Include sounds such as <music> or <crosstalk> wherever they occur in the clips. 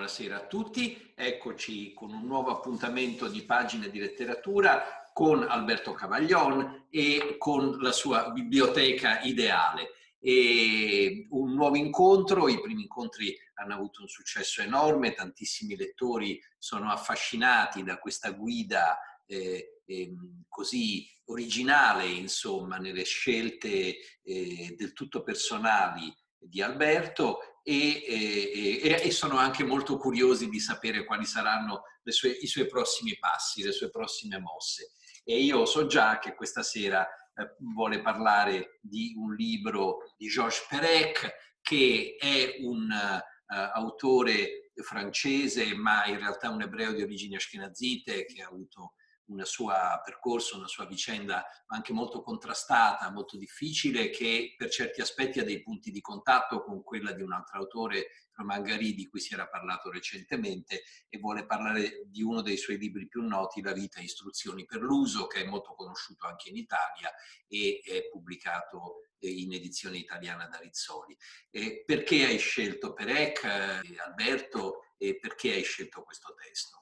buonasera a tutti. Eccoci con un nuovo appuntamento di pagine di letteratura con Alberto Cavaglion e con la sua biblioteca ideale. E un nuovo incontro, i primi incontri hanno avuto un successo enorme, tantissimi lettori sono affascinati da questa guida eh, eh, così originale, insomma, nelle scelte eh, del tutto personali di Alberto e, e, e, sono anche molto curiosi di sapere quali saranno sue, i suoi prossimi passi, le sue prossime mosse. E io so già che questa sera eh, vuole parlare di un libro di Georges Perec, che è un uh, autore francese, ma in realtà un ebreo di origini ashkenazite, che ha avuto un suo percorso, una sua vicenda anche molto contrastata, molto difficile, che per certi aspetti ha dei punti di contatto con quella di un altro autore, Mangari, di cui si era parlato recentemente, e vuole parlare di uno dei suoi libri più noti, La vita e istruzioni per l'uso, che è molto conosciuto anche in Italia e è pubblicato in edizione italiana da Rizzoli. E perché hai scelto Perec, eh, Alberto, e perché hai scelto questo testo?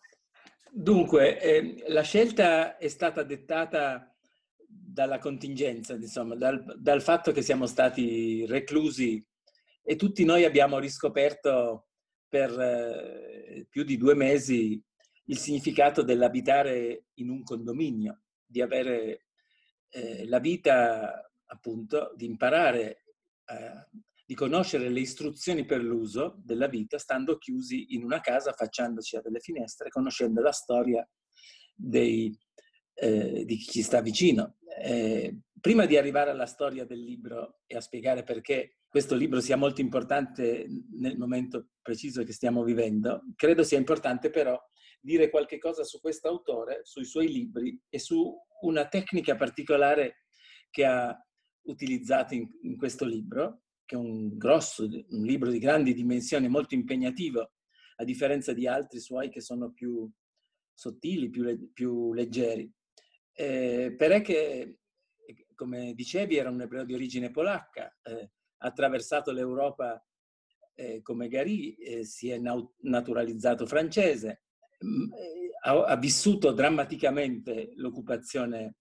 Dunque, eh, la scelta è stata dettata dalla contingenza, insomma, dal, dal, fatto che siamo stati reclusi e tutti noi abbiamo riscoperto per eh, più di due mesi il significato dell'abitare in un condominio, di avere eh, la vita, appunto, di imparare di conoscere le istruzioni per l'uso della vita stando chiusi in una casa, affacciandoci a delle finestre, conoscendo la storia dei, eh, di chi sta vicino. Eh, prima di arrivare alla storia del libro e a spiegare perché questo libro sia molto importante nel momento preciso che stiamo vivendo, credo sia importante però dire qualche cosa su questo autore, sui suoi libri e su una tecnica particolare che ha utilizzato in, in questo libro, che è un grosso, un libro di grandi dimensioni, molto impegnativo, a differenza di altri suoi che sono più sottili, più, più leggeri. Eh, perché, come dicevi, era un ebreo di origine polacca, eh, ha attraversato l'Europa eh, come Gary, eh, si è naturalizzato francese, mm, eh, ha, ha vissuto drammaticamente l'occupazione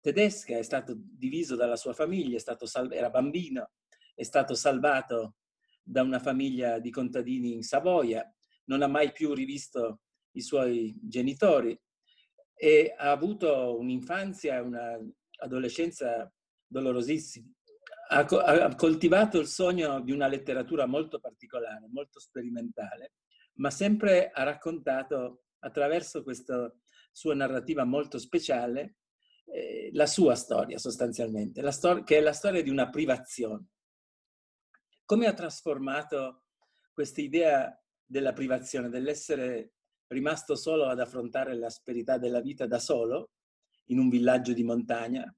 tedesca, è stato diviso dalla sua famiglia, salvo, era bambino, è stato salvato da una famiglia di contadini in Savoia, non ha mai più rivisto i suoi genitori e ha avuto un'infanzia e un'adolescenza dolorosissima. Ha, ha, coltivato il sogno di una letteratura molto particolare, molto sperimentale, ma sempre ha raccontato attraverso questa sua narrativa molto speciale eh, la sua storia sostanzialmente, la stor- che è la storia di una privazione come ha trasformato questa idea della privazione, dell'essere rimasto solo ad affrontare l'asperità della vita da solo in un villaggio di montagna.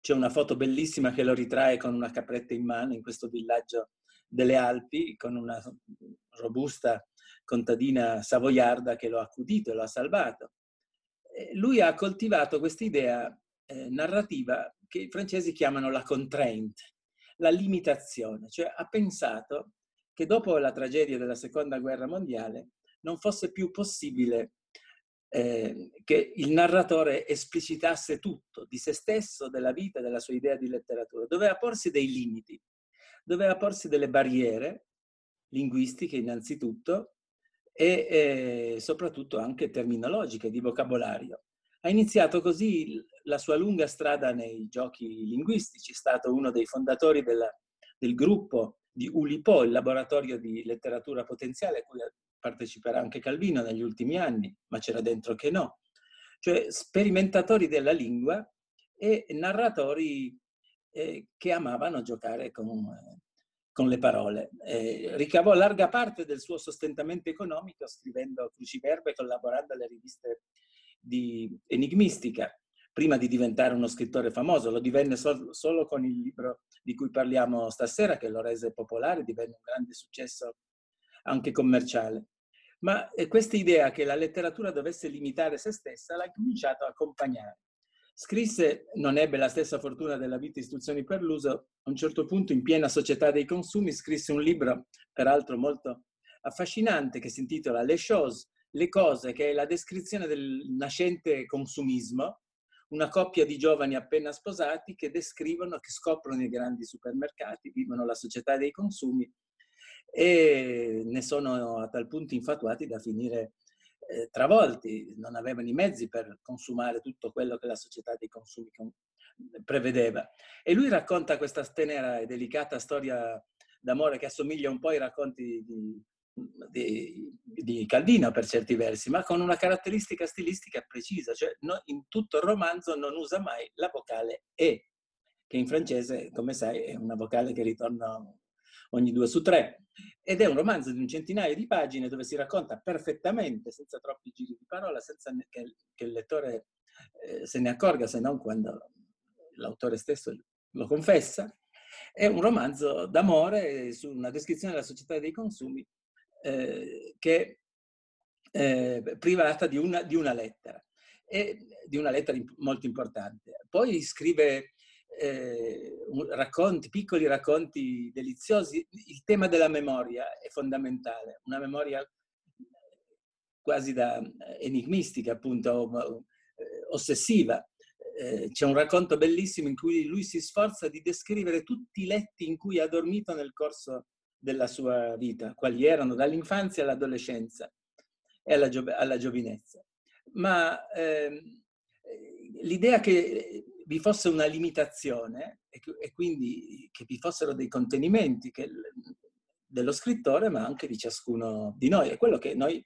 C'è una foto bellissima che lo ritrae con una capretta in mano in questo villaggio delle Alpi, con una robusta contadina savoiarda che lo ha accudito e lo ha salvato. Lui ha coltivato questa idea eh, narrativa che i francesi chiamano la contrainte, la limitazione, cioè ha pensato che dopo la tragedia della seconda guerra mondiale non fosse più possibile eh, che il narratore esplicitasse tutto di se stesso, della vita, della sua idea di letteratura. Doveva porsi dei limiti, doveva porsi delle barriere linguistiche innanzitutto e eh, soprattutto anche terminologiche, di vocabolario. Ha iniziato così la sua lunga strada nei giochi linguistici, è stato uno dei fondatori della, del gruppo di Ulipo, il laboratorio di letteratura potenziale a cui parteciperà anche Calvino negli ultimi anni, ma c'era dentro che no. Cioè sperimentatori della lingua e narratori eh, che amavano giocare con, eh, con le parole. Eh, ricavò larga parte del suo sostentamento economico scrivendo cruciverbe e collaborando alle riviste di enigmistica, prima di diventare uno scrittore famoso. Lo divenne sol- solo con il libro di cui parliamo stasera, che lo rese popolare, divenne un grande successo anche commerciale. Ma eh, questa idea che la letteratura dovesse limitare se stessa l'ha cominciato a accompagnare. Scrisse, non ebbe la stessa fortuna della vita istruzioni per l'uso, a un certo punto in piena società dei consumi scrisse un libro, peraltro molto affascinante che si intitola Les choses, le cose, che è la descrizione del nascente consumismo, una coppia di giovani appena sposati che descrivono, che scoprono i grandi supermercati, vivono la società dei consumi e ne sono a tal punto infatuati da finire eh, travolti, non avevano i mezzi per consumare tutto quello che la società dei consumi prevedeva. E lui racconta questa tenera e delicata storia d'amore che assomiglia un po' ai racconti di, di, di Calvino per certi versi, ma con una caratteristica stilistica precisa, cioè no, in tutto il romanzo non usa mai la vocale E, che in francese, come sai, è una vocale che ritorna ogni due su tre. Ed è un romanzo di un centinaio di pagine dove si racconta perfettamente, senza troppi giri di parola, senza che, che il lettore eh, se ne accorga, se non quando l'autore stesso lo confessa. È un romanzo d'amore su una descrizione della società dei consumi eh, che è eh, privata di una, di una, lettera, e di una lettera molto importante. Poi scrive eh, racconti, piccoli racconti deliziosi. Il tema della memoria è fondamentale, una memoria quasi da eh, enigmistica, appunto, eh, ossessiva. C'è un racconto bellissimo in cui lui si sforza di descrivere tutti i letti in cui ha dormito nel corso della sua vita, quali erano dall'infanzia all'adolescenza e alla, gio- alla giovinezza. Ma ehm, l'idea che vi fosse una limitazione e, e quindi che vi fossero dei contenimenti che, dello scrittore, ma anche di ciascuno di noi. È quello che noi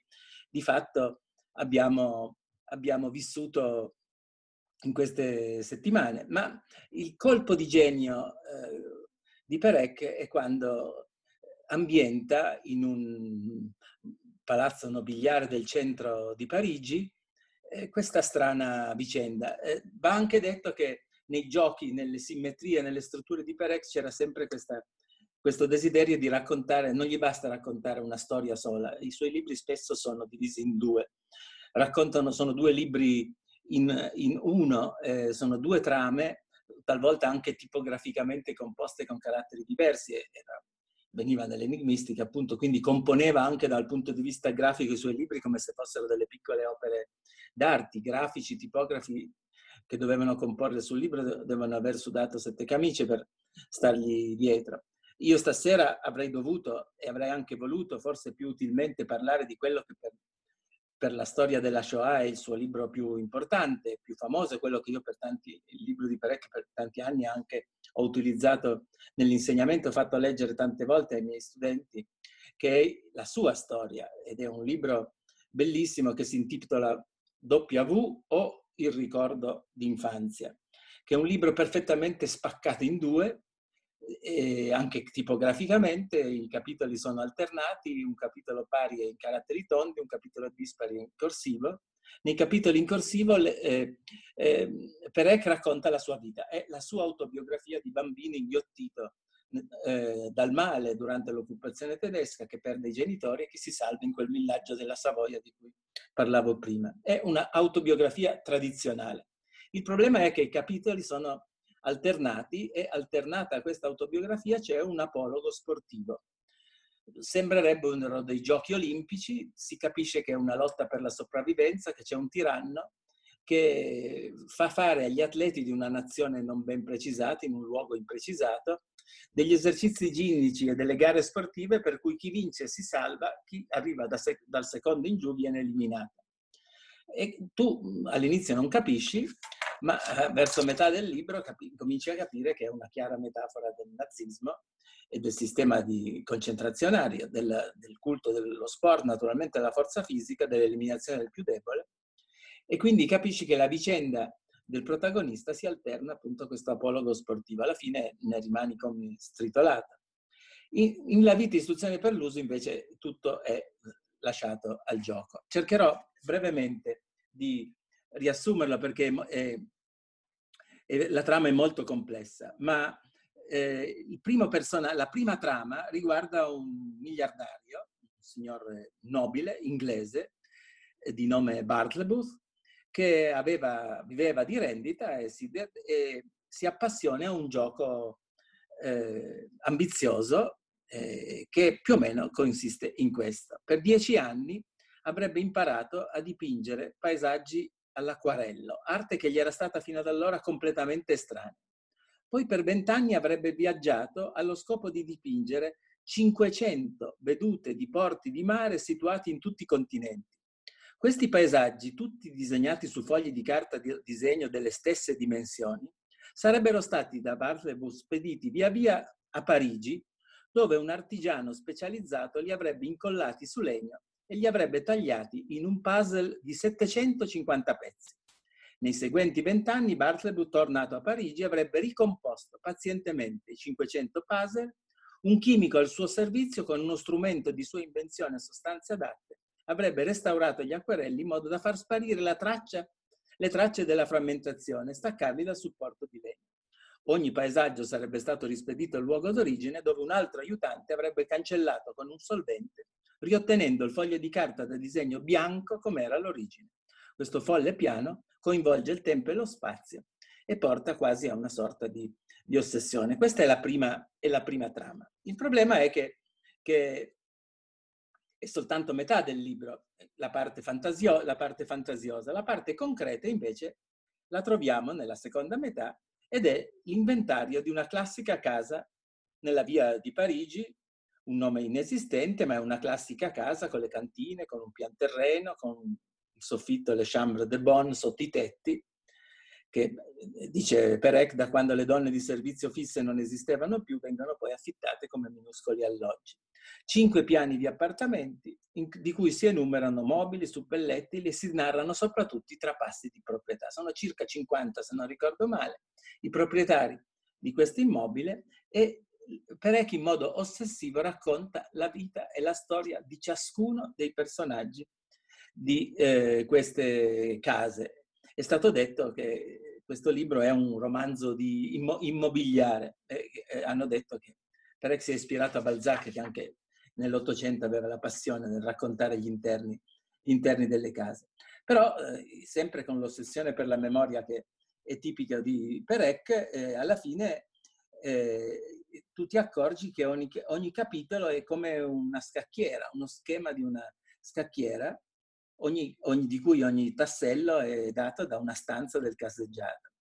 di fatto abbiamo, abbiamo vissuto in queste settimane. Ma il colpo di genio eh, di Perec è quando ambienta in un palazzo nobiliare del centro di Parigi eh, questa strana vicenda. Eh, va anche detto che nei giochi, nelle simmetrie, nelle strutture di Perex c'era sempre questa, questo desiderio di raccontare, non gli basta raccontare una storia sola, i suoi libri spesso sono divisi in due. Raccontano, sono due libri in, in uno, eh, sono due trame, talvolta anche tipograficamente composte con caratteri diversi. Era veniva dall'enigmistica, appunto, quindi componeva anche dal punto di vista grafico i suoi libri come se fossero delle piccole opere d'arte, grafici, tipografi che dovevano comporre sul libro, devono aver sudato sette camicie per stargli dietro. Io stasera avrei dovuto e avrei anche voluto forse più utilmente parlare di quello che per per la storia della Shoah è il suo libro più importante, più famoso, è quello che io per tanti, il libro di Perec per tanti anni anche ho utilizzato nell'insegnamento, ho fatto leggere tante volte ai miei studenti, che è la sua storia ed è un libro bellissimo che si intitola W o Il ricordo d'infanzia, che è un libro perfettamente spaccato in due, e anche tipograficamente i capitoli sono alternati, un capitolo pari è in caratteri tondi, un capitolo dispari in corsivo. Nei capitoli in corsivo eh, eh, Perec racconta la sua vita, è la sua autobiografia di bambino inghiottito eh, dal male durante l'occupazione tedesca che perde i genitori e che si salva in quel villaggio della Savoia di cui parlavo prima. È un'autobiografia tradizionale. Il problema è che i capitoli sono alternati e alternata a questa autobiografia c'è un apologo sportivo. Sembrerebbero dei giochi olimpici, si capisce che è una lotta per la sopravvivenza, che c'è un tiranno che fa fare agli atleti di una nazione non ben precisata, in un luogo imprecisato, degli esercizi ginnici e delle gare sportive per cui chi vince si salva, chi arriva da sec- dal secondo in giù viene eliminato. E tu all'inizio non capisci, ma eh, verso metà del libro capi- cominci a capire che è una chiara metafora del nazismo e del sistema di concentrazionario, del, del culto dello sport, naturalmente della forza fisica, dell'eliminazione del più debole, e quindi capisci che la vicenda del protagonista si alterna appunto a questo apologo sportivo. Alla fine ne rimani come stritolata. In, in La vita istruzione per l'uso invece tutto è lasciato al gioco. Cercherò brevemente di riassumerla perché è, è, la trama è molto complessa, ma eh, la prima trama riguarda un miliardario, un signor nobile inglese eh, di nome Bartlebooth, che aveva, viveva di rendita e si, e si appassiona a un gioco eh, ambizioso, eh, che più o meno consiste in questo. Per dieci anni avrebbe imparato a dipingere paesaggi all'acquarello, arte che gli era stata fino ad allora completamente estranea. Poi per vent'anni avrebbe viaggiato allo scopo di dipingere 500 vedute di porti di mare situati in tutti i continenti. Questi paesaggi, tutti disegnati su fogli di carta di disegno delle stesse dimensioni, sarebbero stati da Bartleby spediti via via a Parigi, dove un artigiano specializzato li avrebbe incollati su legno e li avrebbe tagliati in un puzzle di 750 pezzi. Nei seguenti vent'anni Bartleby, tornato a Parigi, avrebbe ricomposto pazientemente i 500 puzzle, un chimico al suo servizio con uno strumento di sua invenzione a sostanze adatte, avrebbe restaurato gli acquerelli in modo da far sparire traccia, le tracce della frammentazione e staccarli dal supporto di legno. Ogni paesaggio sarebbe stato rispedito al luogo d'origine dove un altro aiutante avrebbe cancellato con un solvente, riottenendo il foglio di carta da disegno bianco come era all'origine. Questo folle piano coinvolge il tempo e lo spazio e porta quasi a una sorta di, di ossessione. Questa è la, prima, è la prima trama. Il problema è che, che è soltanto metà del libro, la parte, fantasio, la parte fantasiosa. La parte concreta invece la troviamo nella seconda metà ed è l'inventario di una classica casa nella via di Parigi, un nome inesistente, ma è una classica casa con le cantine, con un pian terreno, con il soffitto le chambre de bonne sotto i tetti, che eh, dice Perec da quando le donne di servizio fisse non esistevano più, vengono poi affittate come minuscoli alloggi. Cinque piani di appartamenti in, di cui si enumerano mobili, suppellettili e si narrano soprattutto i trapassi di proprietà. Sono circa 50, se non ricordo male, i proprietari di questo immobile e Perec in modo ossessivo racconta la vita e la storia di ciascuno dei personaggi di eh, queste case. È stato detto che questo libro è un romanzo immo- immobiliare. Eh, eh, hanno detto che Perec si è ispirato a Balzac, che anche nell'Ottocento aveva la passione nel raccontare gli interni, gli interni delle case. Però, eh, sempre con l'ossessione per la memoria che è tipica di Perec, eh, alla fine eh, tu ti accorgi che ogni, ogni, capitolo è come una scacchiera, uno schema di una scacchiera, ogni, ogni, di cui ogni tassello è dato da una stanza del caseggiato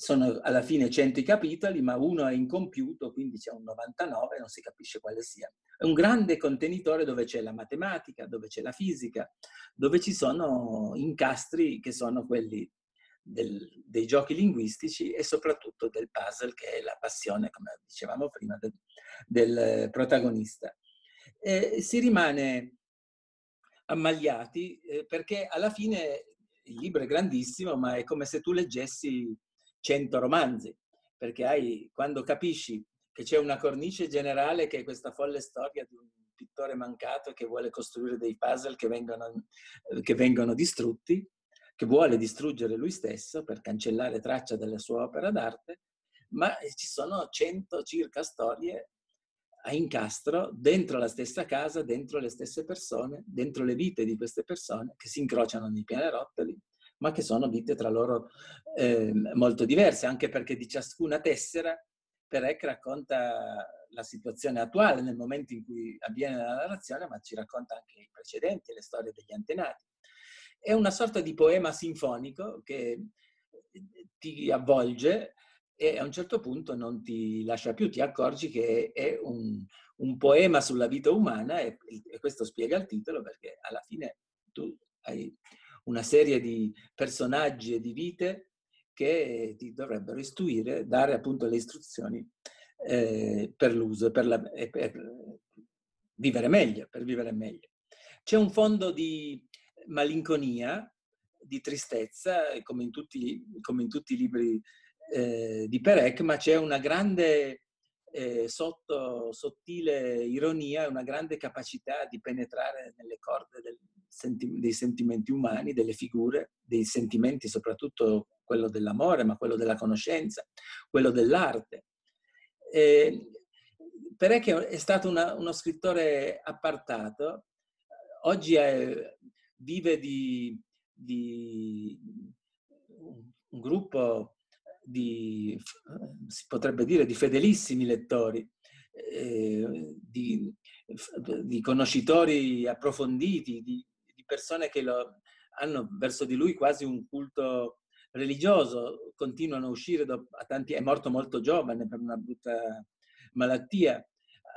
sono alla fine 100 capitoli, ma uno è incompiuto, quindi c'è un 99, non si capisce quale sia. È un grande contenitore dove c'è la matematica, dove c'è la fisica, dove ci sono incastri che sono quelli del, dei giochi linguistici e soprattutto del puzzle, che è la passione, come dicevamo prima, del, del protagonista. E si rimane ammagliati eh, perché alla fine il libro è grandissimo, ma è come se tu leggessi 100 romanzi, perché hai, quando capisci che c'è una cornice generale che è questa folle storia di un pittore mancato che vuole costruire dei puzzle che vengono, che vengono distrutti, che vuole distruggere lui stesso per cancellare traccia della sua opera d'arte, ma ci sono 100 circa storie a incastro dentro la stessa casa, dentro le stesse persone, dentro le vite di queste persone che si incrociano nei pianerottoli ma che sono vite tra loro eh, molto diverse, anche perché di ciascuna tessera Perec racconta la situazione attuale nel momento in cui avviene la narrazione, ma ci racconta anche i precedenti, le storie degli antenati. È una sorta di poema sinfonico che ti avvolge e a un certo punto non ti lascia più, ti accorgi che è un, un poema sulla vita umana e, e questo spiega il titolo perché alla fine tu hai una serie di personaggi e di vite che ti dovrebbero istruire, dare appunto le istruzioni eh, per l'uso per, la, e per vivere meglio, per vivere meglio. C'è un fondo di malinconia, di tristezza, come in tutti, come in tutti i libri eh, di Perec, ma c'è una grande eh, sotto sottile ironia una grande capacità di penetrare nelle corde del, senti, dei sentimenti umani, delle figure, dei sentimenti, soprattutto quello dell'amore, ma quello della conoscenza, quello dell'arte. Eh, Perecchio è stato una, uno scrittore appartato, oggi è, vive di, di un gruppo di, si potrebbe dire, di fedelissimi lettori. eh, di, di, conoscitori approfonditi, di, di persone che lo, hanno verso di lui quasi un culto religioso, continuano a uscire, dopo, a tanti, è morto molto giovane per una brutta malattia,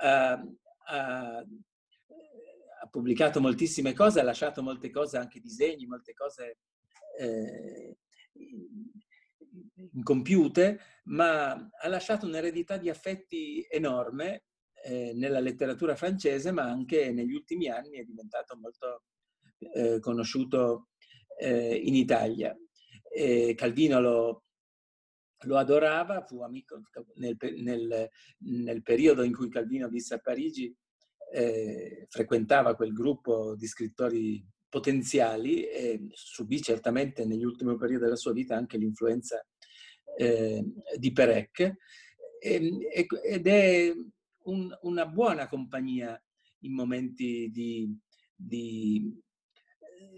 ha, ha, ha, pubblicato moltissime cose, ha lasciato molte cose, anche disegni, molte cose eh, incompiute, ma ha lasciato un'eredità di affetti enorme eh, nella letteratura francese, ma anche negli ultimi anni è diventato molto eh, conosciuto eh, in Italia. Calvino lo, lo, adorava, fu amico nel, nel, nel, periodo in cui Calvino visse a Parigi, eh, frequentava quel gruppo di scrittori potenziali e subì certamente negli ultimi periodi della sua vita anche l'influenza eh, di Perec ed è un, una buona compagnia in momenti di, di,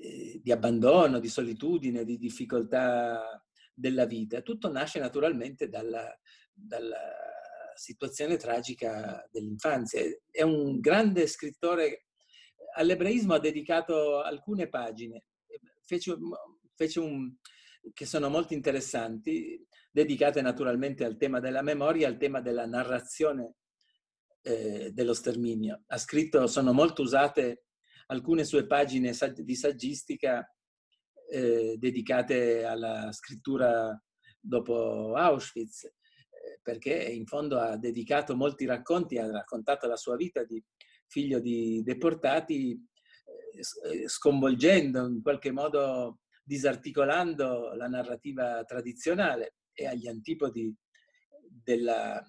eh, di, abbandono, di solitudine, di difficoltà della vita. Tutto nasce naturalmente dalla, dalla situazione tragica dell'infanzia. È un grande scrittore, all'ebraismo ha dedicato alcune pagine, fece, fece un, che sono molto interessanti, dedicate naturalmente al tema della memoria, al tema della narrazione eh, dello sterminio. Ha scritto, sono molto usate alcune sue pagine di saggistica eh, dedicate alla scrittura dopo Auschwitz, eh, perché in fondo ha dedicato molti racconti, ha raccontato la sua vita di figlio di deportati, eh, eh, sconvolgendo, in qualche modo disarticolando la narrativa tradizionale e agli antipodi della,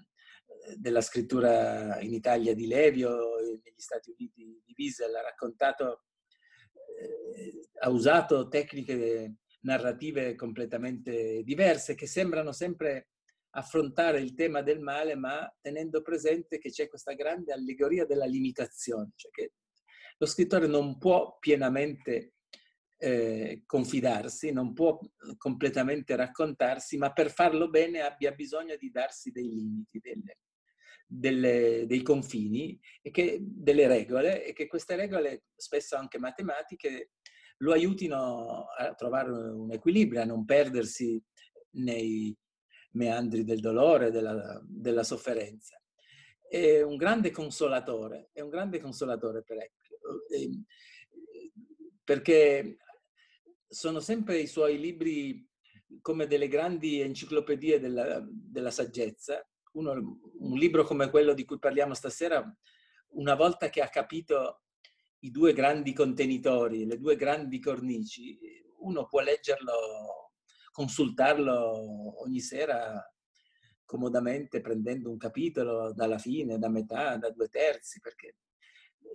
della scrittura in Italia di Levio, negli Stati Uniti di Wiesel, ha raccontato, eh, ha usato tecniche narrative completamente diverse che sembrano sempre affrontare il tema del male, ma tenendo presente che c'è questa grande allegoria della limitazione, cioè che lo scrittore non può pienamente eh, confidarsi, non può completamente raccontarsi, ma per farlo bene abbia bisogno di darsi dei limiti, delle, delle, dei confini, e che, delle regole, e che queste regole, spesso anche matematiche, lo aiutino a trovare un equilibrio, a non perdersi nei meandri del dolore, della, della sofferenza. È un grande consolatore, è un grande consolatore per Ecco, perché sono sempre i suoi libri come delle grandi enciclopedie della, della saggezza. Uno, un libro come quello di cui parliamo stasera, una volta che ha capito i due grandi contenitori, le due grandi cornici, uno può leggerlo, consultarlo ogni sera comodamente prendendo un capitolo dalla fine, da metà, da due terzi, perché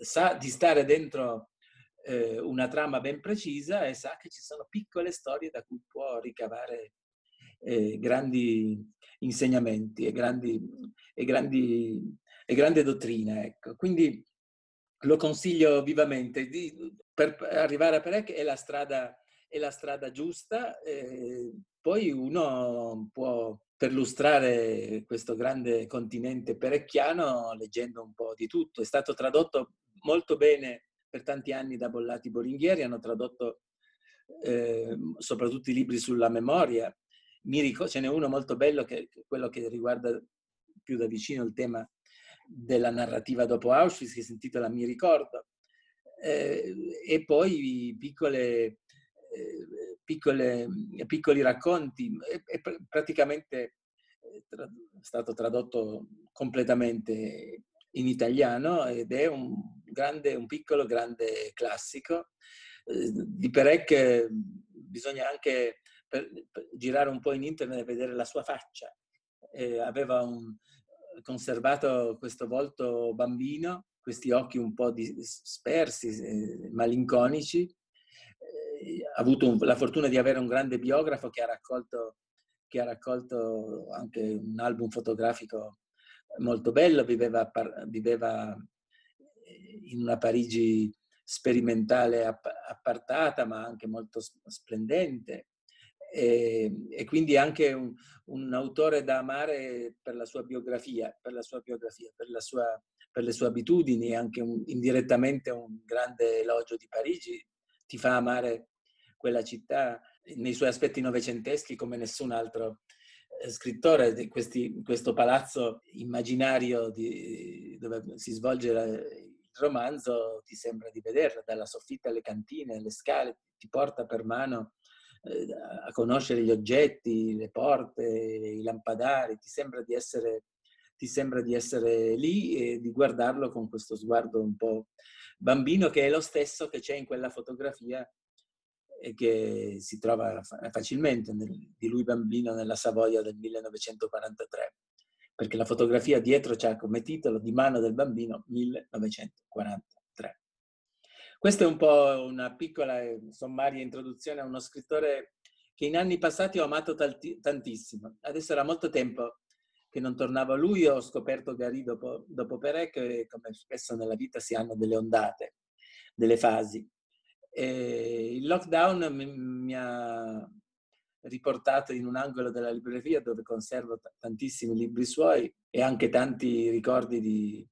sa di stare dentro eh, una trama ben precisa e sa che ci sono piccole storie da cui può ricavare eh, grandi insegnamenti e grandi, e grandi, e grande dottrina. Ecco. Quindi lo consiglio vivamente. Di, per arrivare a Perec è la strada, è la strada giusta, eh, poi uno può perlustrare questo grande continente perecchiano leggendo un po' di tutto. È stato tradotto molto bene per tanti anni da Bollati Boringhieri, hanno tradotto eh, soprattutto i libri sulla memoria. Ricordo, ce n'è uno molto bello, che è quello che riguarda più da vicino il tema della narrativa dopo Auschwitz, che si intitola Mi ricordo. Eh, e poi piccole, eh, piccole, piccoli racconti, è, è praticamente è stato tradotto completamente in italiano ed è un, grande, un piccolo grande classico. Eh, di Perec bisogna anche per, per girare un po' in internet e vedere la sua faccia. Eh, aveva un, conservato questo volto bambino, questi occhi un po' dispersi, malinconici. Eh, ha avuto un, la fortuna di avere un grande biografo che ha raccolto, che ha raccolto anche un album fotografico molto bello, viveva, viveva eh, in una Parigi sperimentale appartata ma anche molto splendente e, e quindi anche un, un, autore da amare per la sua biografia, per la sua biografia, per, la sua, per le sue abitudini, anche un, indirettamente un grande elogio di Parigi, ti fa amare quella città nei suoi aspetti novecenteschi come nessun altro eh, scrittore di questi, questo palazzo immaginario di, dove si svolge la, il romanzo ti sembra di vederlo, dalla soffitta alle cantine, alle scale, ti porta per mano a conoscere gli oggetti, le porte, i lampadari, ti sembra di essere, sembra di essere lì e di guardarlo con questo sguardo un po' bambino che è lo stesso che c'è in quella fotografia e che si trova facilmente nel, di lui bambino nella Savoia del 1943, perché la fotografia dietro c'ha come titolo Di mano del bambino 1943. Questa è un po' una piccola e sommaria introduzione a uno scrittore che in anni passati ho amato tanti, tantissimo. Adesso era molto tempo che non tornavo lui, ho scoperto Gary dopo, dopo Perec e come spesso nella vita si hanno delle ondate, delle fasi. E il lockdown mi, mi, ha riportato in un angolo della libreria dove conservo t- tantissimi libri suoi e anche tanti ricordi di,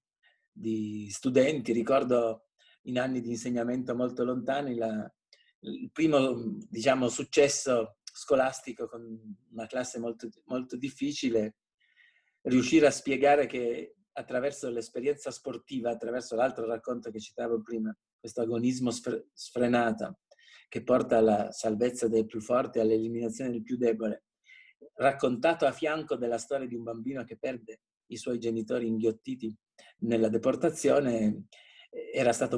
di studenti. Ricordo in anni di insegnamento molto lontani la, il primo diciamo, successo scolastico con una classe molto, molto difficile, riuscire a spiegare che attraverso l'esperienza sportiva, attraverso l'altro racconto che citavo prima, questo agonismo sfrenato che porta alla salvezza del più forte all'eliminazione del più debole, raccontato a fianco della storia di un bambino che perde i suoi genitori inghiottiti nella deportazione,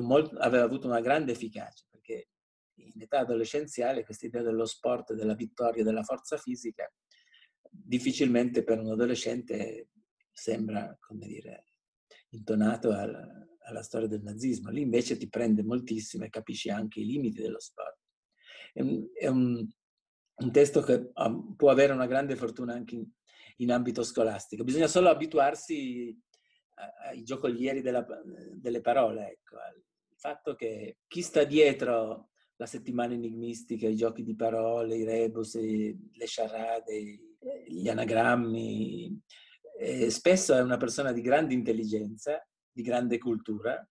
molto, aveva avuto una grande efficacia, perché in età adolescenziale questa idea dello sport, della vittoria, della forza fisica, difficilmente per un adolescente sembra, come dire, intonato al, alla storia del nazismo. Lì invece ti prende moltissimo e capisci anche i limiti dello sport. È un, è un, un testo che può avere una grande fortuna anche in, in ambito scolastico. Bisogna solo abituarsi ai giocolieri della, delle parole, ecco, al fatto che chi sta dietro la settimana enigmistica, i giochi di parole, i rebus, le charade, gli anagrammi, eh, spesso è una persona di grande intelligenza, di grande cultura.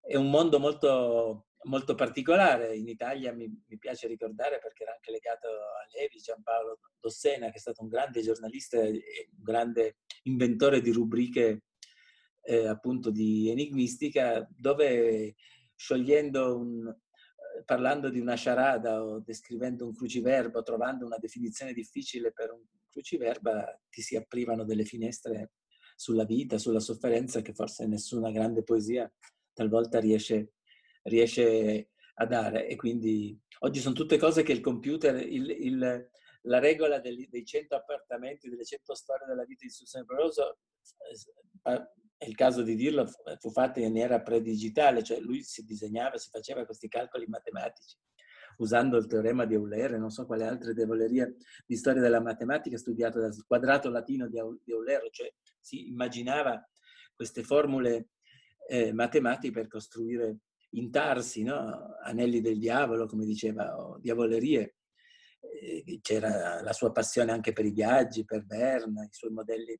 È un mondo molto, molto particolare. In Italia mi, mi, piace ricordare perché era anche legato a Levi, Giampaolo Dossena, che è stato un grande giornalista e un grande inventore di rubriche eh, appunto di enigmistica, dove sciogliendo un, parlando di una charada o descrivendo un cruciverbo, trovando una definizione difficile per un cruciverba, ti si aprivano delle finestre sulla vita, sulla sofferenza che forse nessuna grande poesia talvolta riesce, riesce a dare. E quindi oggi sono tutte cose che il computer, il, il, la regola dei, dei 100 appartamenti, delle 100 storie della vita di Susanne Barroso eh, è il caso di dirlo, fu fatta in era predigitale, cioè lui si disegnava, si faceva questi calcoli matematici usando il teorema di Euler e non so quale altre devolerie di storia della matematica studiata dal quadrato latino di Euler, cioè si immaginava queste formule eh, matematiche per costruire intarsi, no? anelli del diavolo, come diceva, o diavolerie. Eh, c'era la sua passione anche per i viaggi, per Verne, i suoi modelli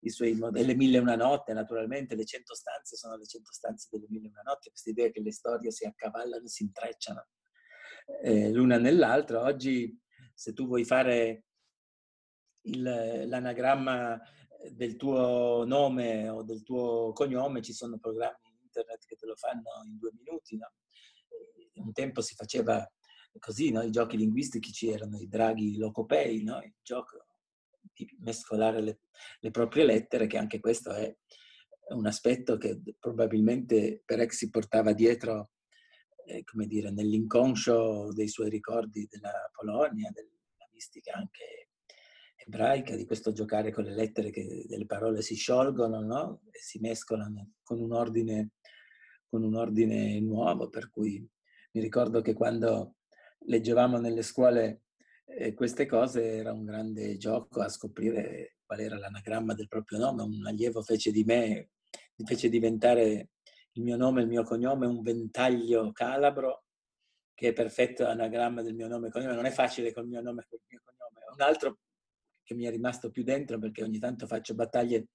i suoi modelli Mille e una notte, naturalmente le cento stanze sono le cento stanze delle Mille e una notte, questa idea che le storie si accavallano, si intrecciano eh, l'una nell'altra. Oggi se tu vuoi fare il, l'anagramma del tuo nome o del tuo cognome, ci sono programmi internet che te lo fanno in due minuti. No? Un tempo si faceva così, no? i giochi linguistici erano i draghi locopei, no? il gioco di mescolare le, le, proprie lettere, che anche questo è un aspetto che probabilmente Perec si portava dietro, eh, come dire, nell'inconscio dei suoi ricordi della Polonia, della mistica anche ebraica, di questo giocare con le lettere che delle parole si sciolgono no? e si mescolano con un, ordine, con un ordine nuovo, per cui mi ricordo che quando leggevamo nelle scuole e queste cose era un grande gioco a scoprire qual era l'anagramma del proprio nome. Un allievo fece di me, mi fece diventare il mio nome, il mio cognome, un ventaglio calabro che è perfetto anagramma del mio nome e cognome, non è facile col mio nome e col mio cognome. Un altro che mi è rimasto più dentro perché ogni tanto faccio battaglie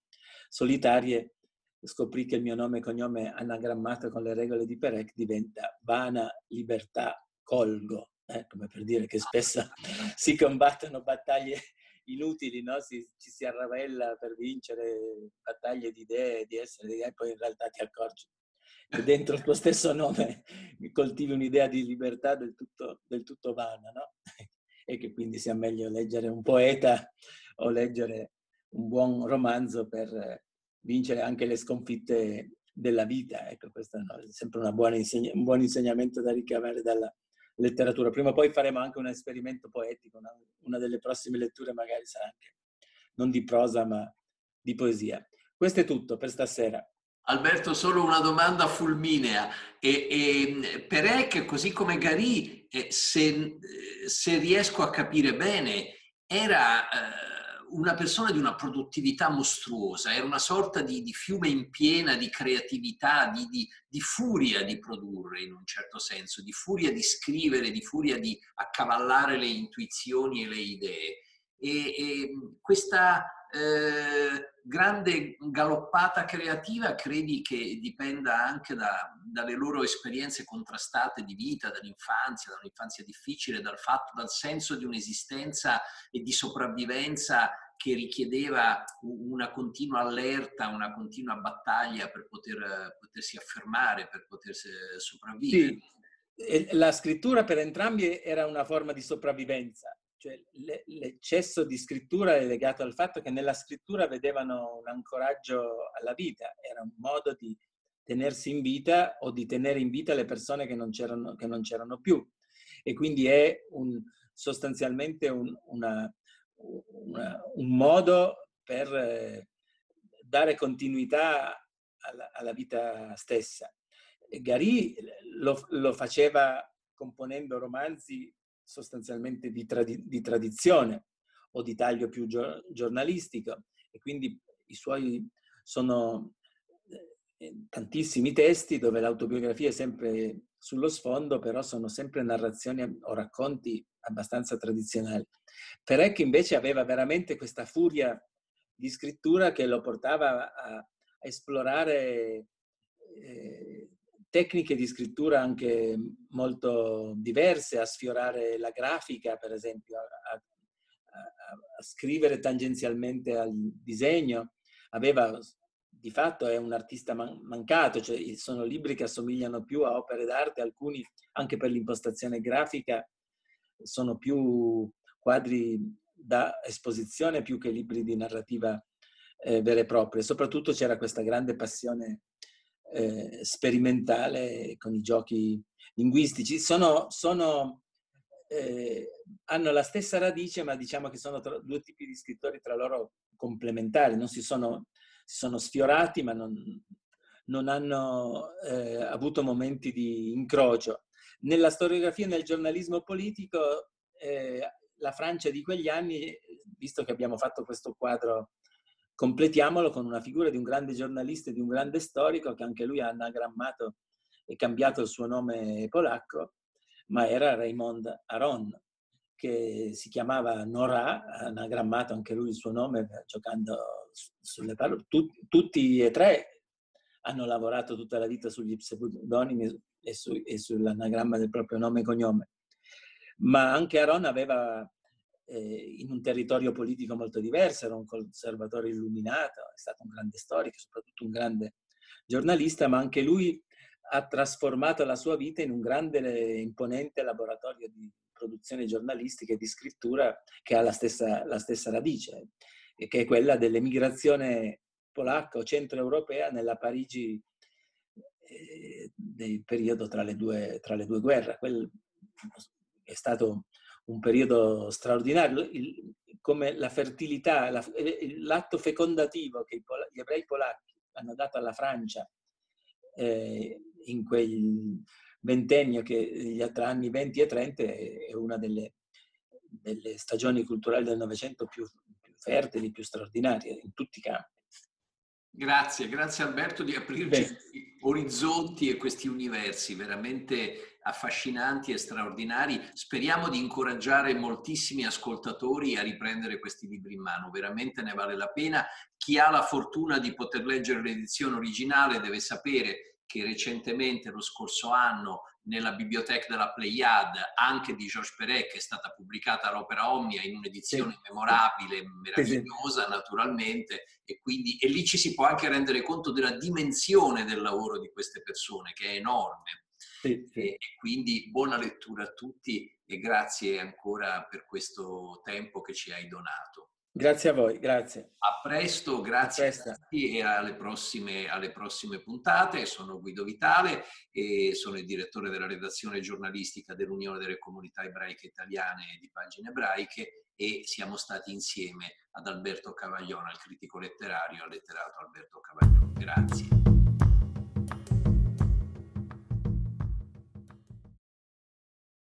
solitarie, scoprì che il mio nome e cognome anagrammato con le regole di Perec diventa vana libertà colgo, eh, come per dire che spesso <laughs> si combattono battaglie inutili, no? si, ci si arravella per vincere battaglie di idee, di essere, e poi in realtà ti accorgi che dentro il tuo stesso nome coltivi un'idea di libertà del tutto, del tutto vana, no? <laughs> e che quindi sia meglio leggere un poeta o leggere un buon romanzo per vincere anche le sconfitte della vita. Ecco, questo è sempre insegna- un buon insegnamento da ricavare dalla letteratura. Prima o poi faremo anche un esperimento poetico, una, una delle prossime letture magari sarà anche non di prosa ma di poesia. Questo è tutto per stasera. Alberto, solo una domanda fulminea. E, e Perec, così come Gary, eh, se, se, riesco a capire bene, era eh, una persona di una produttività mostruosa, era una sorta di, di fiume in piena di creatività, di, di, di, furia di produrre in un certo senso, di furia di scrivere, di furia di accavallare le intuizioni e le idee. E, e questa eh, grande galoppata creativa credi che dipenda anche da, dalle loro esperienze contrastate di vita, dall'infanzia, da un'infanzia difficile, dal fatto, dal senso di un'esistenza e di sopravvivenza che richiedeva una continua allerta, una continua battaglia per poter, potersi affermare, per potersi sopravvivere. Sì. La scrittura per entrambi era una forma di sopravvivenza cioè, l'eccesso di scrittura è legato al fatto che nella scrittura vedevano un ancoraggio alla vita, era un modo di tenersi in vita o di tenere in vita le persone che non c'erano, che non c'erano più. E quindi è un, sostanzialmente un, una, una, un, modo per eh, dare continuità alla, alla, vita stessa. Gary lo, lo faceva componendo romanzi sostanzialmente di, tradi- di tradizione o di taglio più gio- giornalistico e quindi i suoi sono eh, tantissimi testi dove l'autobiografia è sempre sullo sfondo, però sono sempre narrazioni o racconti abbastanza tradizionali. Perec invece aveva veramente questa furia di scrittura che lo portava a esplorare eh, tecniche di scrittura anche molto diverse, a sfiorare la grafica, per esempio, a, a, a scrivere tangenzialmente al disegno. Aveva, di fatto, è un artista man, mancato, cioè sono libri che assomigliano più a opere d'arte, alcuni anche per l'impostazione grafica sono più quadri da esposizione più che libri di narrativa eh, vera e propria. Soprattutto c'era questa grande passione eh, sperimentale con i giochi linguistici. Sono, sono, eh, hanno la stessa radice, ma diciamo che sono tra, due tipi di scrittori tra loro complementari, non si sono, si sono sfiorati, ma non, non hanno eh, avuto momenti di incrocio. Nella storiografia e nel giornalismo politico, eh, la Francia di quegli anni, visto che abbiamo fatto questo quadro completiamolo con una figura di un grande giornalista e di un grande storico che anche lui ha anagrammato e cambiato il suo nome polacco, ma era Raymond Aron, che si chiamava Nora, anagrammato anche lui il suo nome giocando sulle parole. Tut, tutti e tre hanno lavorato tutta la vita sugli pseudonimi e, su, e sull'anagramma del proprio nome e cognome. Ma anche Aron aveva eh, in un territorio politico molto diverso, era un conservatore illuminato, è stato un grande storico, soprattutto un grande giornalista, ma anche lui ha trasformato la sua vita in un grande e imponente laboratorio di produzione giornalistica e di scrittura che ha la stessa, la stessa radice, che è quella dell'emigrazione polacca o centroeuropea nella Parigi eh, del periodo tra le due, tra le due guerre. Quel è stato un periodo straordinario, il, come la fertilità, la, l'atto fecondativo che gli ebrei polacchi hanno dato alla Francia eh, in quel ventennio che tra anni 20 e 30 è una delle, delle stagioni culturali del Novecento più, più fertili, più straordinarie in tutti i campi. Grazie, grazie Alberto di aprirci Beh. orizzonti e questi universi veramente affascinanti e straordinari. Speriamo di incoraggiare moltissimi ascoltatori a riprendere questi libri in mano, veramente ne vale la pena. Chi ha la fortuna di poter leggere l'edizione originale deve sapere che recentemente, lo scorso anno, nella biblioteca della Pleiad, anche di Georges Perec, è stata pubblicata l'opera Omnia in un'edizione sì. memorabile, meravigliosa sì. naturalmente, e, quindi, e lì ci si può anche rendere conto della dimensione del lavoro di queste persone, che è enorme. Sì, e, e quindi buona lettura a tutti e grazie ancora per questo tempo che ci hai donato. Grazie a voi, grazie. A presto, grazie a, presto. a tutti e alle prossime, alle prossime puntate. Sono Guido Vitale e sono il direttore della redazione giornalistica dell'Unione delle Comunità Ebraiche Italiane di Pagine Ebraiche e siamo stati insieme ad Alberto Cavaglione, al critico letterario, al letterato Alberto Cavaglione. Grazie.